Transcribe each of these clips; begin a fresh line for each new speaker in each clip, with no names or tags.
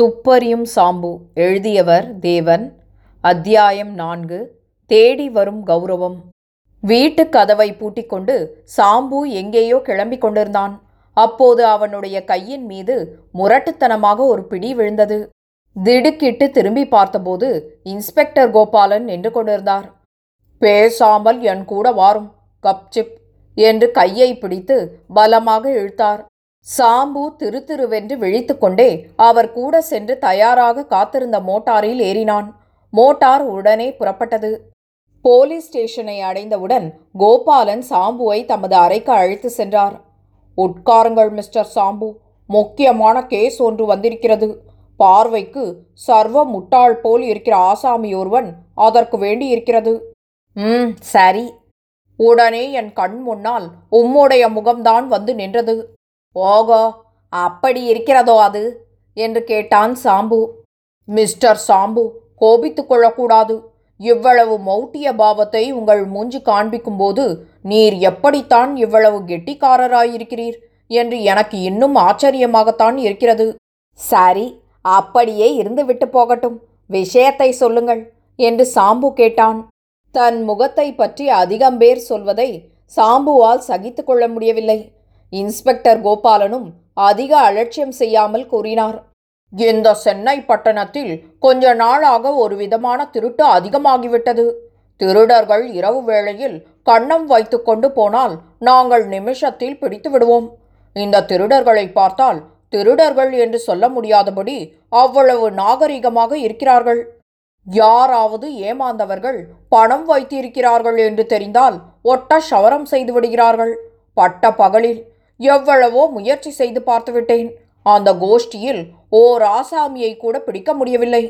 துப்பறியும் சாம்பு எழுதியவர் தேவன். அத்தியாயம் நான்கு. தேடி வரும் கௌரவம். வீட்டுக் கதவை பூட்டிக்கொண்டு சாம்பு எங்கேயோ கிளம்பிக் கொண்டிருந்தான். அப்போது அவனுடைய கையின் மீது முரட்டுத்தனமாக ஒரு பிடி விழுந்தது. திடுக்கிட்டு திரும்பி பார்த்தபோது இன்ஸ்பெக்டர் கோபாலன் நின்று கொண்டிருந்தார். பேசாமல் என் கூட வாரும் கப்சிப் என்று கையை பிடித்து பலமாக இழுத்தார். சாம்பு திரு திருவென்று விழித்துக்கொண்டே அவர் கூட சென்று தயாராக காத்திருந்த மோட்டாரில் ஏறினான். மோட்டார் உடனே புறப்பட்டது. போலீஸ் ஸ்டேஷனை அடைந்தவுடன் கோபாலன் சாம்புவை தமது அறைக்கு அழைத்து சென்றார். உட்காருங்கள் மிஸ்டர் சாம்பு. முக்கியமான கேஸ் ஒன்று வந்திருக்கிறது. பார்வைக்கு சர்வ முட்டாள் போல் இருக்கிற ஆசாமி ஒருவன் அதற்கு வேண்டி இருக்கிறது ம் சரி. உடனே என் கண் முன்னால் உம்முடைய முகம்தான் வந்து நின்றது. ஓகோ அப்படி இருக்கிறதோ அது? என்று கேட்டான் சாம்பு. மிஸ்டர் சாம்பு கோபித்து கொள்ளக்கூடாது. இவ்வளவு மௌட்டிய பாவத்தை உங்கள் மூஞ்சி காண்பிக்கும்போது நீர் எப்படித்தான் இவ்வளவு கெட்டிக்காரராயிருக்கிறீர் என்று எனக்கு இன்னும் ஆச்சரியமாகத்தான் இருக்கிறது. சரி அப்படியே இருந்துவிட்டு போகட்டும். விஷயத்தை சொல்லுங்கள் என்று சாம்பு கேட்டான். தன் முகத்தை பற்றி அதிகம் பேர் சொல்வதை சாம்புவால் சகித்து கொள்ள முடியவில்லை. இன்ஸ்பெக்டர் கோபாலனும் அதிக அலட்சியம் செய்யாமல் கூறினார். இந்த சென்னை பட்டணத்தில் கொஞ்ச நாளாக ஒரு விதமான திருட்டு அதிகமாகிவிட்டது. திருடர்கள் இரவு வேளையில் கண்ணம் வைத்துக்கொண்டு போனால் நாங்கள் நிமிஷத்தில் பிடித்து விடுவோம். இந்த திருடர்களை பார்த்தால் திருடர்கள் என்று சொல்ல முடியாதபடி அவ்வளவு நாகரிகமாக இருக்கிறார்கள். யாராவது ஏமாந்தவர்கள் பணம் வைத்திருக்கிறார்கள் என்று தெரிந்தால் ஒட்ட சவரம் செய்து விடுகிறார்கள். பட்ட பகலில் எவ்வளவோ முயற்சி செய்து பார்த்துவிட்டேன். அந்த கோஷ்டியில் ஓர் ஆசாமியை கூட பிடிக்க முடியவில்லை.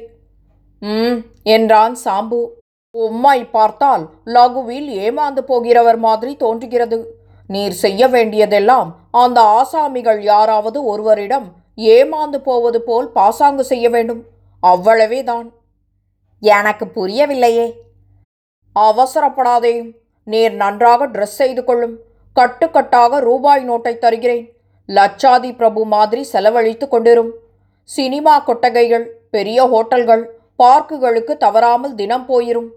ம் என்றான் சாம்பு. உம்மை பார்த்தால் லகுவில் ஏமாந்து போகிறவர் மாதிரி தோன்றுகிறது. நீர் செய்ய வேண்டியதெல்லாம் அந்த ஆசாமிகள் யாராவது ஒருவரிடம் ஏமாந்து போவது போல் பாசாங்கு செய்ய வேண்டும். அவ்வளவே தான் எனக்கு புரியவில்லையே. அவசரப்படாதே. நீர் நன்றாக ட்ரெஸ் செய்து கொள்ளும். கட்டுக்கட்டாக ரூபாய் நோட்டை தருகிறேன். லட்சாதி பிரபு மாதிரி செலவழித்து கொண்டிரும். சினிமா கொட்டகைகள் பெரிய ஹோட்டல்கள் பார்க்குகளுக்கு தவறாமல் தினம் போயிரும்.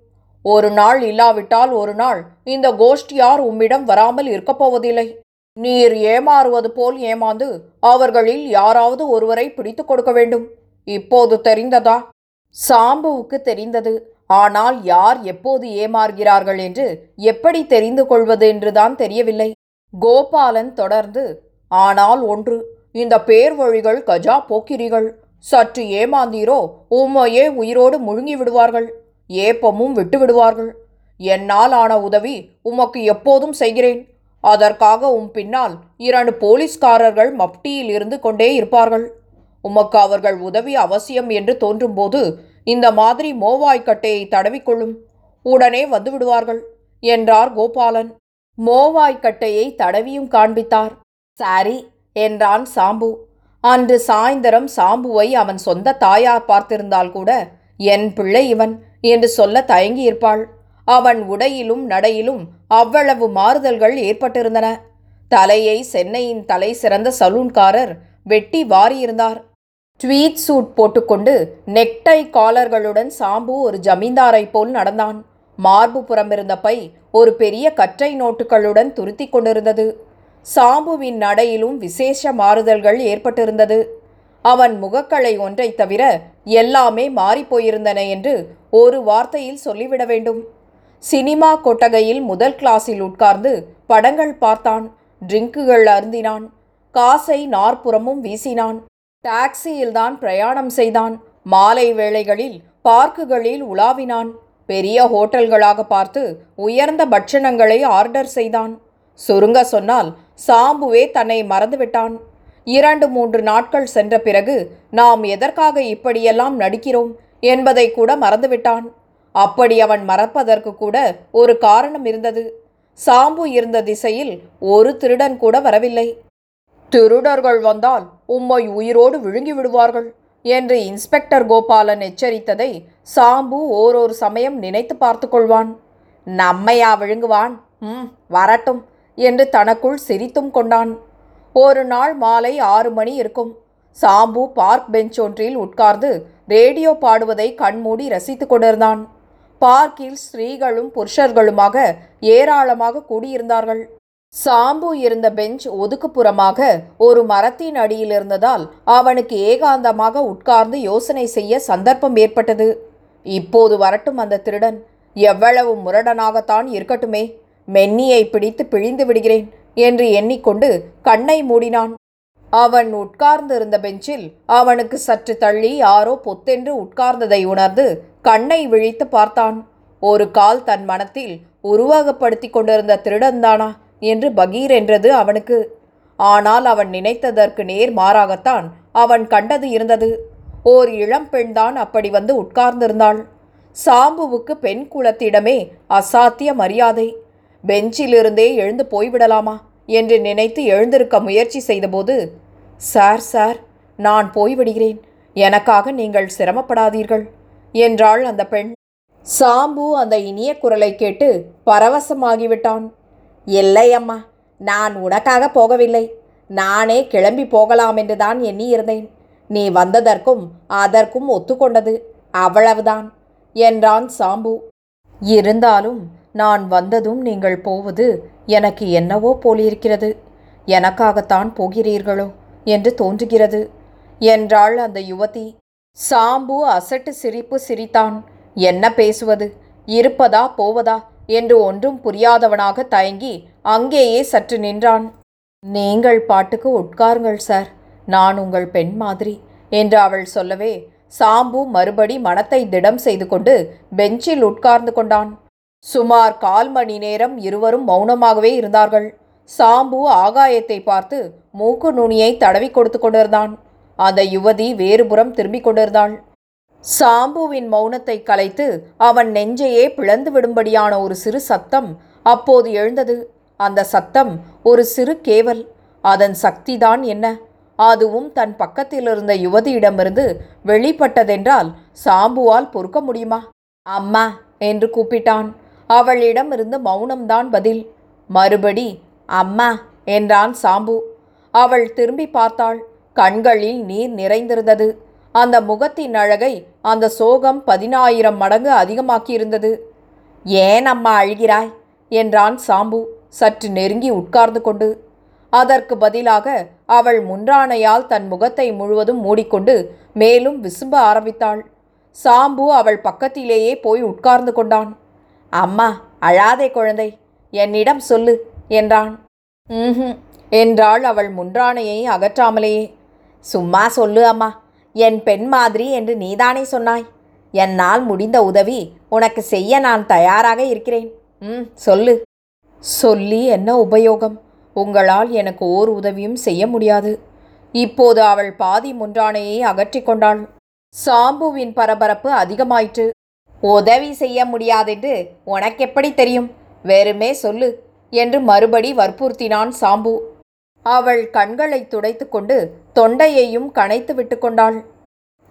ஒரு நாள் இல்லாவிட்டால் ஒரு நாள் இந்த கோஷ்டியார் உம்மிடம் வராமல் இருக்கப் போவதில்லை. நீர் ஏமாறுவது போல் ஏமாந்து அவர்களில் யாராவது ஒருவரை பிடித்து கொடுக்க வேண்டும். இப்போது தெரிந்ததா? சாம்புவுக்கு தெரிந்தது. ஆனால் யார் எப்போது ஏமாறுகிறார்கள் என்று எப்படி தெரிந்து கொள்வது என்றுதான் தெரியவில்லை. கோபாலன் தொடர்ந்து ஆனால் ஒன்று இந்த பேர் வழிகள் கஜா போக்கிரிகள். சற்று ஏமாந்தீரோ உம்மையே உயிரோடு முழுங்கி விடுவார்கள். ஏப்பமும் விட்டு விடுவார்கள். என்னால் ஆன உதவி உமக்கு எப்போதும் செய்கிறேன். அதற்காக உம் பின்னால் இரண்டு போலீஸ்காரர்கள் மப்டியில் இருந்து கொண்டே இருப்பார்கள். உமக்கு அவர்கள் உதவி அவசியம் என்று தோன்றும்போது இந்த மாதிரி மோவாய்க்கட்டையை தடவிக்கொள்ளும் உடனே வந்துவிடுவார்கள் என்றார் கோபாலன். மோவாய்க்கட்டையை தடவியும் காண்பித்தார். சாரி என்றான் சாம்பு. அன்று சாயந்தரம் சாம்புவை அவன் சொந்த தாயார் பார்த்திருந்தால் கூட என் பிள்ளை இவன் என்று சொல்ல தயங்கியிருப்பாள். அவன் உடையிலும் நடையிலும் அவ்வளவு மாறுதல்கள் ஏற்பட்டிருந்தன. தலையை சென்னையின் தலை சிறந்த சலூன்காரர் வெட்டி வாரியிருந்தார். ட்வீட் சூட் போட்டுக்கொண்டு நெக்டை காலர்களுடன் சாம்பு ஒரு ஜமீன்தாரைப் போல் நடந்தான். மார்பு புறமிருந்த பை ஒரு பெரிய கற்றை நோட்டுகளுடன் துருத்தி கொண்டிருந்தது. சாம்புவின் நடையிலும் விசேஷ மாறுதல்கள் ஏற்பட்டிருந்தது. அவன் முகக்கலை ஒன்றை தவிர எல்லாமே மாறிப்போயிருந்தன என்று ஒரு வார்த்தையில் சொல்லிவிட வேண்டும். சினிமா கொட்டகையில் முதல் கிளாஸில் உட்கார்ந்து படங்கள் பார்த்தான். ட்ரிங்குகள் அருந்தினான். காசை நாற்புறமும் வீசினான். டாக்ஸியில்தான் பிரயாணம் செய்தான். மாலை வேளைகளில் பார்க்குகளில் உலாவினான். பெரிய ஹோட்டல்களாக பார்த்து உயர்ந்த பட்சணங்களை ஆர்டர் செய்தான். சுருங்க சொன்னால் சாம்புவே தன்னை மறந்துவிட்டான். இரண்டு மூன்று நாட்கள் சென்ற பிறகு நாம் எதற்காக இப்படியெல்லாம் நடிக்கிறோம் என்பதை கூட மறந்துவிட்டான். அப்படி அவன் மறப்பதற்கு கூட ஒரு காரணம் இருந்தது. சாம்பு இருந்த திசையில் ஒரு திருடன் கூட வரவில்லை. திருடர்கள் வந்தால் உம்மை உயிரோடு விழுங்கி விடுவார்கள் என்று இன்ஸ்பெக்டர் கோபாலன் எச்சரித்ததை சாம்பு ஓரொரு சமயம் நினைத்து பார்த்து கொள்வான். நம்மையா விழுங்குவான்? ம் வரட்டும் என்று தனக்குள் சிரித்தும் கொண்டான். ஒரு நாள் மாலை ஆறு மணி இருக்கும். சாம்பு பார்க் பெஞ்ச் ஒன்றில் உட்கார்ந்து ரேடியோ பாடுவதை கண்மூடி ரசித்துக் கொண்டிருந்தான். பார்க்கில் ஸ்திரீகளும் புருஷர்களுமாக ஏராளமாக கூடியிருந்தார்கள். சாம்பு இருந்த பெஞ்ச் ஒதுக்குப்புறமாக ஒரு மரத்தின் அடியில் இருந்ததால் அவனுக்கு ஏகாந்தமாக உட்கார்ந்து யோசனை செய்ய சந்தர்ப்பம் ஏற்பட்டது. இப்போது வரட்டும் அந்த திருடன். எவ்வளவு முரடனாகத்தான் இருக்கட்டுமே. மென்னியை பிடித்து பிழிந்து விடுகிறேன் என்று எண்ணிக்கொண்டு கண்ணை மூடினான். அவன் உட்கார்ந்திருந்த பெஞ்சில் அவனுக்கு சற்று தள்ளி யாரோ பொத்தென்று உட்கார்ந்ததை உணர்ந்து கண்ணை விழித்து பார்த்தான். ஒரு கால் தன் மனத்தில் உருவகப்படுத்தி கொண்டிருந்த திருடன்தானா? என்று பகீர் என்றது அவனுக்கு. ஆனால் அவன் நினைத்ததற்கு நேர் மாறாகத்தான் அவன் கண்டது இருந்தது. ஓர் இளம் பெண்தான் அப்படி வந்து உட்கார்ந்திருந்தாள். சாம்புவுக்கு பெண் குலத்திடமே அசாத்திய மரியாதை. பெஞ்சிலிருந்தே எழுந்து போய்விடலாமா என்று நினைத்து எழுந்திருக்க முயற்சி செய்தபோது சார் சார் நான் போய்விடுகிறேன். எனக்காக நீங்கள் சிரமப்படாதீர்கள் என்றாள் அந்த பெண். சாம்பு அந்த இனிய குரலை கேட்டு பரவசமாகிவிட்டான். இல்லை அம்மா நான் உனக்காக போகவில்லை. நானே கிளம்பி போகலாம் என்று தான் எண்ணியிருந்தேன் நீ வந்ததற்கும் அதற்கும் ஒத்துக்கொண்டது அவ்வளவுதான் என்றான் சாம்பு. இருந்தாலும் நான் வந்ததும் நீங்கள் போவது எனக்கு என்னவோ போலிருக்கிறது. எனக்காகத்தான் போகிறீர்களோ என்று தோன்றுகிறது என்றாள் அந்த யுவதி. சாம்பு அசட்டு சிரிப்பு சிரித்தான். என்ன பேசுவது? இருப்பதா போவதா? என்று ஒன்றும் புரியாதவனாக தயங்கி அங்கேயே சற்று நின்றான். நீங்கள் பாட்டுக்கு உட்காருங்கள் சார். நான் உங்கள் பெண் மாதிரி என்று அவள் சொல்லவே சாம்பு மறுபடி மனத்தை திடம் செய்து கொண்டு பெஞ்சில் உட்கார்ந்து கொண்டான். சுமார் கால் மணி நேரம் இருவரும் மௌனமாகவே இருந்தார்கள். சாம்பு ஆகாயத்தை பார்த்து மூக்கு நுனியை தடவி கொடுத்து கொண்டிருந்தான். அந்த யுவதி வேறுபுறம் திரும்பிக் கொண்டிருந்தாள். சாம்புவின் மௌனத்தை கலைத்து அவன் நெஞ்சையே பிளந்து விடும்படியான ஒரு சிறு சத்தம். அப்போது எழுந்தது அந்த சத்தம் ஒரு சிறு கேவல். அதன் சக்திதான் என்ன? அதுவும் தன் பக்கத்தில் இருந்த யுவதியிடமிருந்து வெளிப்பட்டதென்றால் சாம்புவால் பொறுக்க முடியுமா? அம்மா! என்று கூப்பிட்டான். அவளிடமிருந்து மௌனம்தான் பதில். மறுபடி அம்மா! என்றான் சாம்பு. அவள் திரும்பி பார்த்தாள். கண்களில் நீர் நிறைந்திருந்தது. அந்த முகத்தின் அழகை அந்த சோகம் பதினாயிரம் மடங்கு அதிகமாக்கியிருந்தது. ஏன் அம்மா அழுகிறாய்? என்றான் சாம்பு சற்று நெருங்கி உட்கார்ந்து கொண்டு. அதற்கு பதிலாக அவள் முன்றானையால் தன் முகத்தை முழுவதும் மூடிக்கொண்டு மேலும் விசும்ப ஆரம்பித்தாள். சாம்பு அவள் பக்கத்திலேயே போய் உட்கார்ந்து கொண்டான். அம்மா அழாதே குழந்தை என்னிடம் சொல்லு என்றான். ம் என்றாள் அவள் முன்றானையை அகற்றாமலேயே. சும்மா சொல்லு அம்மா. என் பெண் மாதிரி என்று நீதானே சொன்னாய். என்னால் முடிந்த உதவி உனக்கு செய்ய நான் தயாராக இருக்கிறேன். ம் சொல்லு. சொல்லி என்ன உபயோகம்? உங்களால் எனக்கு ஓர் உதவியும் செய்ய முடியாது. இப்போது அவள் பாதி முன்றானையை அகற்றிக் கொண்டாள். சாம்புவின் பரபரப்பு அதிகமாயிற்று. உதவி செய்ய முடியாதென்று உனக்கெப்படி தெரியும்? வெறுமே சொல்லு என்று மறுபடி வற்புறுத்தினான் சாம்பு. அவள் கண்களை துடைத்துக்கொண்டு தொண்டையையும் கனைத்து விட்டு கொண்டாள்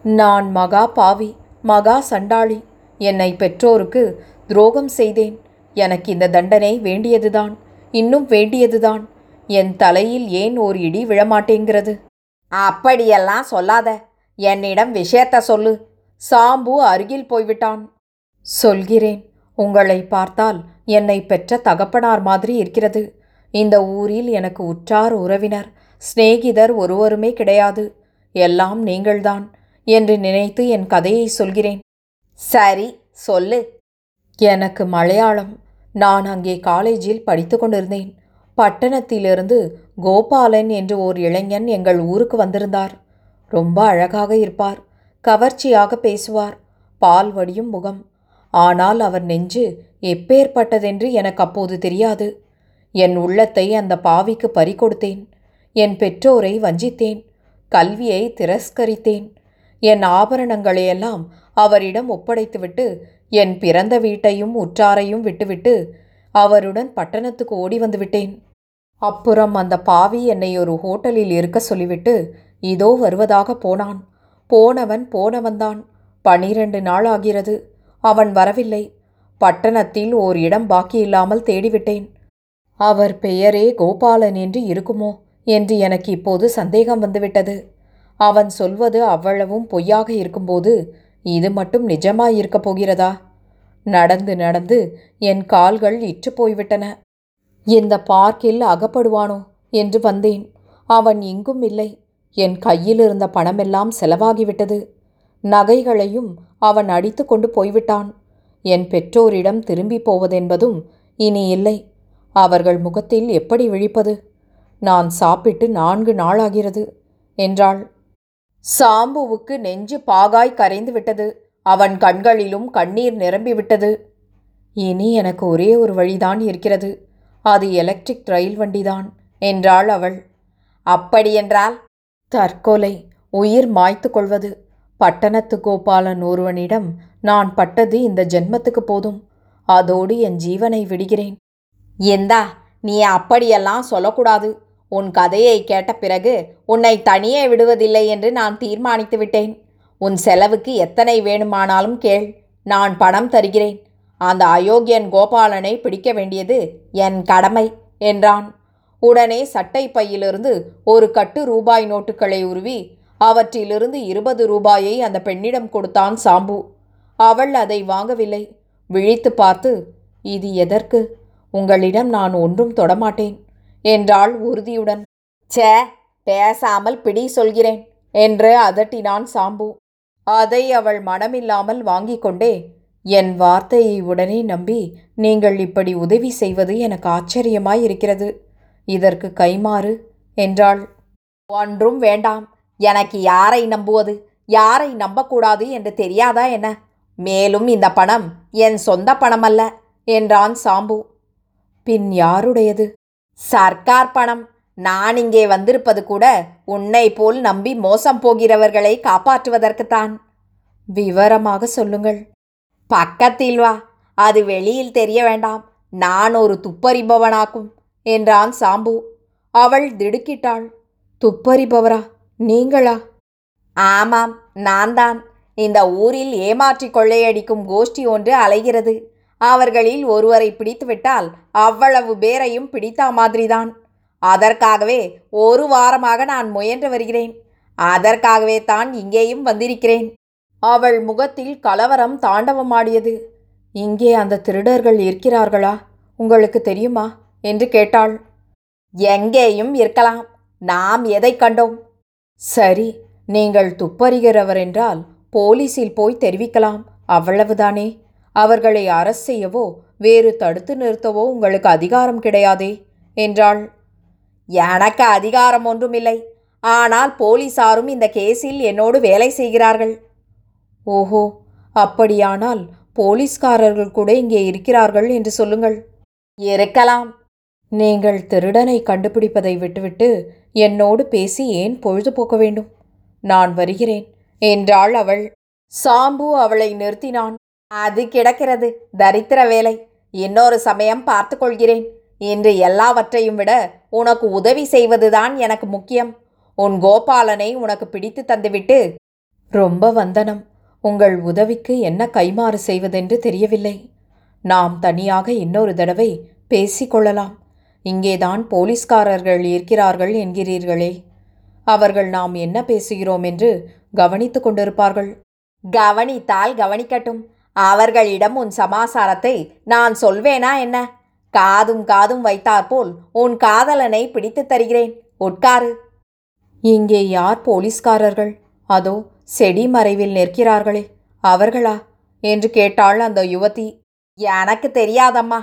நான் மகா பாவி மகா சண்டாளி என்னை பெற்றோருக்கு துரோகம் செய்தேன். எனக்கு இந்த தண்டனை வேண்டியதுதான் இன்னும் வேண்டியதுதான். என் தலையில் ஏன் ஒரு இடி விழமாட்டேங்கிறது? அப்படியெல்லாம் சொல்லாத. என்னிடம் விஷயத்த சொல்லு. சாம்பு அருகில் போய்விட்டான். சொல்கிறேன். உங்களை பார்த்தால் என்னை பெற்ற தகப்பனார் மாதிரி இருக்கிறது. இந்த ஊரில் எனக்கு உற்றார் உறவினர் சிநேகிதர் ஒருவருமே கிடையாது. எல்லாம் நீங்கள்தான் என்று நினைத்து என் கதையை சொல்கிறேன். சரி சொல்லு. எனக்கு மலையாளம். நான் அங்கே காலேஜில் படித்து கொண்டிருந்தேன். பட்டணத்திலிருந்து கோபாலன் என்று ஓர் இளைஞன் எங்கள் ஊருக்கு வந்திருந்தார். ரொம்ப அழகாக இருப்பார். கவர்ச்சியாக பேசுவார். பால் வடியும் முகம். ஆனால் அவர் நெஞ்சு எப்பேற்பட்டதென்று எனக்கு அப்போது தெரியாது. என் உள்ளத்தை அந்த பாவிக்கு பறிகொடுத்தேன். என் பெற்றோரை வஞ்சித்தேன். கல்வியை திரஸ்கரித்தேன். என் ஆபரணங்களையெல்லாம் அவரிடம் ஒப்படைத்துவிட்டு என் பிறந்த வீட்டையும் உற்றாரையும் விட்டுவிட்டு அவருடன் பட்டணத்துக்கு ஓடி வந்துவிட்டேன். அப்புறம் அந்த பாவி என்னை ஒரு ஹோட்டலில் இருக்க சொல்லிவிட்டு இதோ வருவதாக போனான். போனவன் போனவன்தான். பனிரெண்டு நாள் ஆகிறது. அவன் வரவில்லை. பட்டணத்தில் ஓர் இடம் பாக்கியில்லாமல் தேடிவிட்டேன். அவர் பெயரே கோபாலன் என்று இருக்குமோ என்று எனக்கு இப்போது சந்தேகம் வந்துவிட்டது. அவன் சொல்வது அவ்வளவும் பொய்யாக இருக்கும்போது இது மட்டும் நிஜமாயிருக்கப் போகிறதா? நடந்து நடந்து என் கால்கள் இற்று போய்விட்டன. இந்த பார்க்கில் அகப்படுவானோ என்று வந்தேன். அவன் இங்கும் இல்லை. என் கையில் இருந்த பணமெல்லாம் செலவாகிவிட்டது. நகைகளையும் அவன் அடித்து கொண்டு போய்விட்டான். என் பெற்றோரிடம் திரும்பி போவதென்பதும் இனி இல்லை. அவர்கள் முகத்தில் எப்படி விழிப்பது? நான் சாப்பிட்டு நான்கு நாளாகிறது என்றாள். சாம்புவுக்கு நெஞ்சு பாகாய் கரைந்து விட்டது அவன் கண்களிலும் கண்ணீர் நிரம்பிவிட்டது இனி எனக்கு ஒரே ஒரு வழிதான் இருக்கிறது அது எலக்ட்ரிக் ரயில் வண்டிதான் என்றாள் அவள். அப்படியென்றால்? தற்கொலை உயிர் மாய்த்து கொள்வது. பட்டணத்து கோபாலன் ஒருவனிடம் நான் பட்டது இந்த ஜென்மத்துக்கு போதும் அதோடு என் ஜீவனை விடுகிறேன் எந்தா நீ அப்படியெல்லாம் சொல்லக்கூடாது. உன் கதையை கேட்ட பிறகு உன்னை தனியே விடுவதில்லை என்று நான் தீர்மானித்து விட்டேன். உன் செலவுக்கு எத்தனை வேணுமானாலும் கேள். நான் பணம் தருகிறேன். அந்த அயோக்கியன் கோபாலனை பிடிக்க வேண்டியது என் கடமை என்றான். உடனே சட்டை பையிலிருந்து ஒரு கட்டு ரூபாய் நோட்டுகளை உருவி அவற்றிலிருந்து இருபது ரூபாயை அந்த பெண்ணிடம் கொடுத்தான் சாம்பு. அவள் அதை வாங்கவில்லை. விழித்து பார்த்து இது எதற்கு? உங்களிடம் நான் ஒன்றும் தொடமாட்டேன். என்றாள் உறுதியுடன். ச்சே பேசாமல் பிடி சொல்கிறேன் என்று அதட்டினான் சாம்பு. அதை அவள் மனமில்லாமல் வாங்கிக் கொண்டே என் வார்த்தையை உடனே நம்பி நீங்கள் இப்படி உதவி செய்வது எனக்கு ஆச்சரியமாய் இருக்கிறது இதற்கு கைமாறு என்றாள். ஒன்றும் வேண்டாம் எனக்கு யாரை நம்புவது யாரை நம்பக்கூடாது என்று தெரியாதா என்ன? மேலும் இந்த பணம் என் சொந்த பணமல்ல என்றான் சாம்பு. பின் யாருடையது? சர்க்கார் பணம். நான் இங்கே வந்திருப்பது கூட உன்னை போல் நம்பி மோசம் போகிறவர்களை காப்பாற்றுவதற்குத்தான். விவரமாக சொல்லுங்கள். பக்கத்தில் வா. அது வெளியில் தெரிய வேண்டாம். நான் ஒரு துப்பறிபவனாக்கும் என்றான் சாம்பு. அவள் திடுக்கிட்டாள். துப்பறிபவரா? நீங்களா? ஆமாம் நான் தான் இந்த ஊரில் ஏமாற்றி கொள்ளையடிக்கும் கோஷ்டி ஒன்று அலைகிறது. அவர்களில் ஒருவரை பிடித்துவிட்டால் அவ்வளவு பேரையும் பிடித்த மாதிரிதான். அதற்காகவே ஒரு வாரமாக நான் முயன்று வருகிறேன். அதற்காகவே தான் இங்கேயும் வந்திருக்கிறேன். அவள் முகத்தில் கலவரம் தாண்டவமாடியது. இங்கே அந்த திருடர்கள் இருக்கிறார்களா? உங்களுக்கு தெரியுமா? என்று கேட்டாள். எங்கேயும் இருக்கலாம். நாம் எதை கண்டோம்? சரி நீங்கள் துப்பறிகிறவர் என்றால் போலீஸில் போய் தெரிவிக்கலாம். அவ்வளவுதானே? அவர்களை அரசு செய்யவோ வேறு தடுத்து நிறுத்தவோ உங்களுக்கு அதிகாரம் கிடையாதே? என்றாள். எனக்கு அதிகாரம் ஒன்றுமில்லை. ஆனால் போலீசாரும் இந்த கேஸில் என்னோடு வேலை செய்கிறார்கள். ஓஹோ அப்படியானால் போலீஸ்காரர்கள் கூட இங்கே இருக்கிறார்கள் என்று சொல்லுங்கள். இருக்கலாம். நீங்கள் திருடனை கண்டுபிடிப்பதை விட்டுவிட்டு என்னோடு பேசி ஏன் பொழுதுபோக்க வேண்டும்? நான் வருகிறேன் என்றாள் அவள். சாம்பு அவளை நிறுத்தினான். அது கிடக்கிறது. தரித்திர வேலை. இன்னொரு சமயம் பார்த்து கொள்கிறேன். இன்று எல்லாவற்றையும் விட உனக்கு உதவி செய்வதுதான் எனக்கு முக்கியம். உன் கோபாலனை உனக்கு பிடித்து தந்துவிட்டு ரொம்ப வந்தனம். உங்கள் உதவிக்கு என்ன கைமாறு செய்வதென்று தெரியவில்லை. நாம் தனியாக இன்னொரு தடவை பேசிக்கொள்ளலாம் இங்கேதான் போலீஸ்காரர்கள் இருக்கிறார்கள் என்கிறீர்களே. அவர்கள் நாம் என்ன பேசுகிறோம் என்று கவனித்து கொண்டிருப்பார்கள். கவனித்தால் கவனிக்கட்டும். அவர்களிடம் உன் சமாசாரத்தை நான் சொல்வேனா என்ன? காதும் காதும் வைத்தாற்போல் உன் காதலனை பிடித்துத் தருகிறேன். உட்காரு. இங்கே யார் போலீஸ்காரர்கள்? அதோ செடி மறைவில் நிற்கிறார்களே. அவர்களா? என்று கேட்டாள் அந்த யுவதி. எனக்கு தெரியாதம்மா.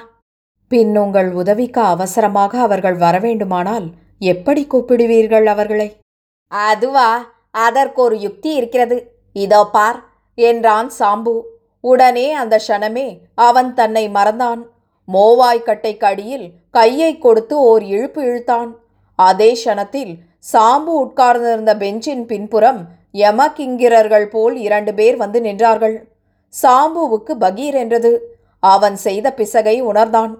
பின் உங்கள் உதவிக்கு அவசரமாக அவர்கள் வரவேண்டுமானால் எப்படி கூப்பிடுவீர்கள் அவர்களை? அதுவா அதற்கு ஒரு யுக்தி இருக்கிறது. இதோ பார் என்றான் சாம்பு. உடனே அந்த க்ஷணமே அவன் தன்னை மறந்தான். மோவாய்க்கட்டைக்கு அடியில் கையை கொடுத்து ஓர் இழுப்பு இழுத்தான். அதே க்ஷணத்தில் சாம்பு உட்கார்ந்திருந்த பெஞ்சின் பின்புறம் யமகிங்கிரர்கள் போல் இரண்டு பேர் வந்து நின்றார்கள். சாம்புவுக்கு பகீர் என்றது. அவன் செய்த பிசகை உணர்ந்தான்.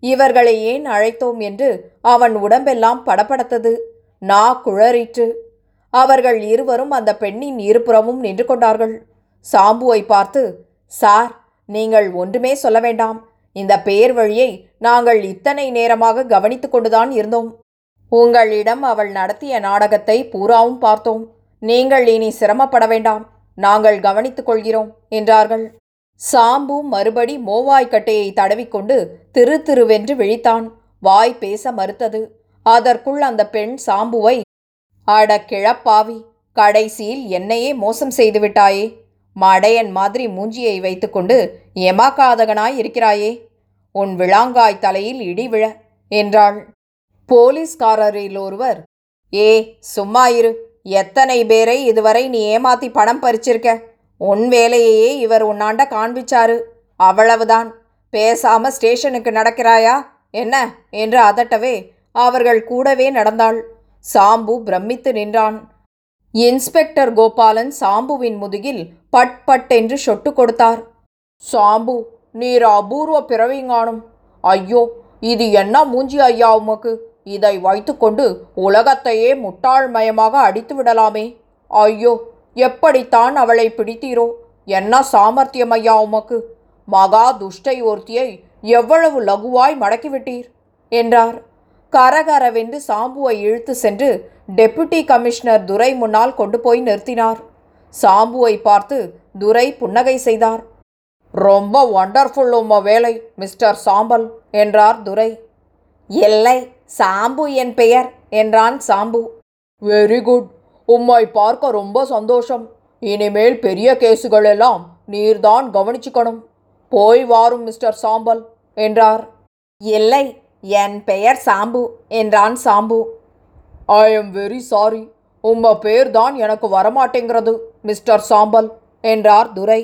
இவர்களை ஏன் அழைத்தோம் என்று அவன் உடம்பெல்லாம் படபடத்தது. நா குழறிற்று. அவர்கள் இருவரும் அந்த பெண்ணின் இருபுறமும் நின்று கொண்டார்கள். சாம்புவை பார்த்து சார் நீங்கள் ஒன்றுமே சொல்ல வேண்டாம். இந்த பேர் வழியை நாங்கள் இத்தனை நேரமாக கவனித்துக் கொண்டுதான் இருந்தோம். உங்களிடம் அவள் நடத்திய நாடகத்தை பூராவும் பார்த்தோம். நீங்கள் இனி சிரமப்பட வேண்டாம். நாங்கள் கவனித்துக் கொள்கிறோம் என்றார்கள். சாம்பு மறுபடி மோவாய்க்கட்டையை தடவிக்கொண்டு திரு திருவென்று விழித்தான். வாய் பேச மறுத்தது. அதற்குள் அந்த பெண் சாம்புவை அட கிழப்பாவி கடைசியில் என்னையே மோசம் செய்துவிட்டாயே மடையன் மாதிரி மூஞ்சியை வைத்துக்கொண்டு எமாக்காதகனாய் இருக்கிறாயே உன் விளாங்காய் தலையில் இடி விழ என்றாள். போலீஸ்காரரில் ஒருவர் ஏ சும்மா இரு எத்தனை பேரை இதுவரை நீ ஏமாத்தி பணம் பறிச்சிருக்க? உன் வேலையையே இவர் உன்னாண்ட காண்பிச்சாரு அவ்வளவுதான். பேசாம ஸ்டேஷனுக்கு நடக்கிறாயா என்ன? என்று அதட்டவே அவர்கள் கூடவே நடந்தாள். சாம்பு பிரமித்து நின்றான். இன்ஸ்பெக்டர் கோபாலன் சாம்புவின் முதுகில் பட் பட் என்று சொட்டு கொடுத்தார். சாம்பு நீர் அபூர்வ பிறவிங்கானும் ஐயோ இது என்ன மூஞ்சி ஐயா உமக்கு? இதை வைத்துக்கொண்டு உலகத்தையே முட்டாள்மயமாக அடித்து விடலாமே. ஐயோ எப்படித்தான் அவளை பிடித்தீரோ? என்ன சாமர்த்தியம் ஐயா உமக்கு? மகா துஷ்டை ஒருத்தியை எவ்வளவு லகுவாய் மடக்கிவிட்டீர்? என்றார். கரகரவென்று சாம்புவை இழுத்து சென்று டெபுட்டி கமிஷனர் துரை முன்னால் கொண்டு போய் நிறுத்தினார். சாம்புவை பார்த்து துரை புன்னகை செய்தார். ரொம்ப ஒண்டர்ஃபுல் உம்ம வேலை மிஸ்டர் சாம்பல் என்றார் துரை. இல்லை சாம்பு என் பெயர் என்றான் சாம்பு. வெரி குட் உம்மை பார்க்க ரொம்ப சந்தோஷம். இனிமேல் பெரிய கேஸுகள் எல்லாம் நீர்தான் கவனிச்சுக்கணும். போய் வாரும் மிஸ்டர் சாம்பல் என்றார். இல்லை என் பெயர் சாம்பு என்றான் Sambu. I am very sorry உம்ம பேர் தான் எனக்கு வரமாட்டேங்கிறது மிஸ்டர் சாம்பல் என்றார் துரை.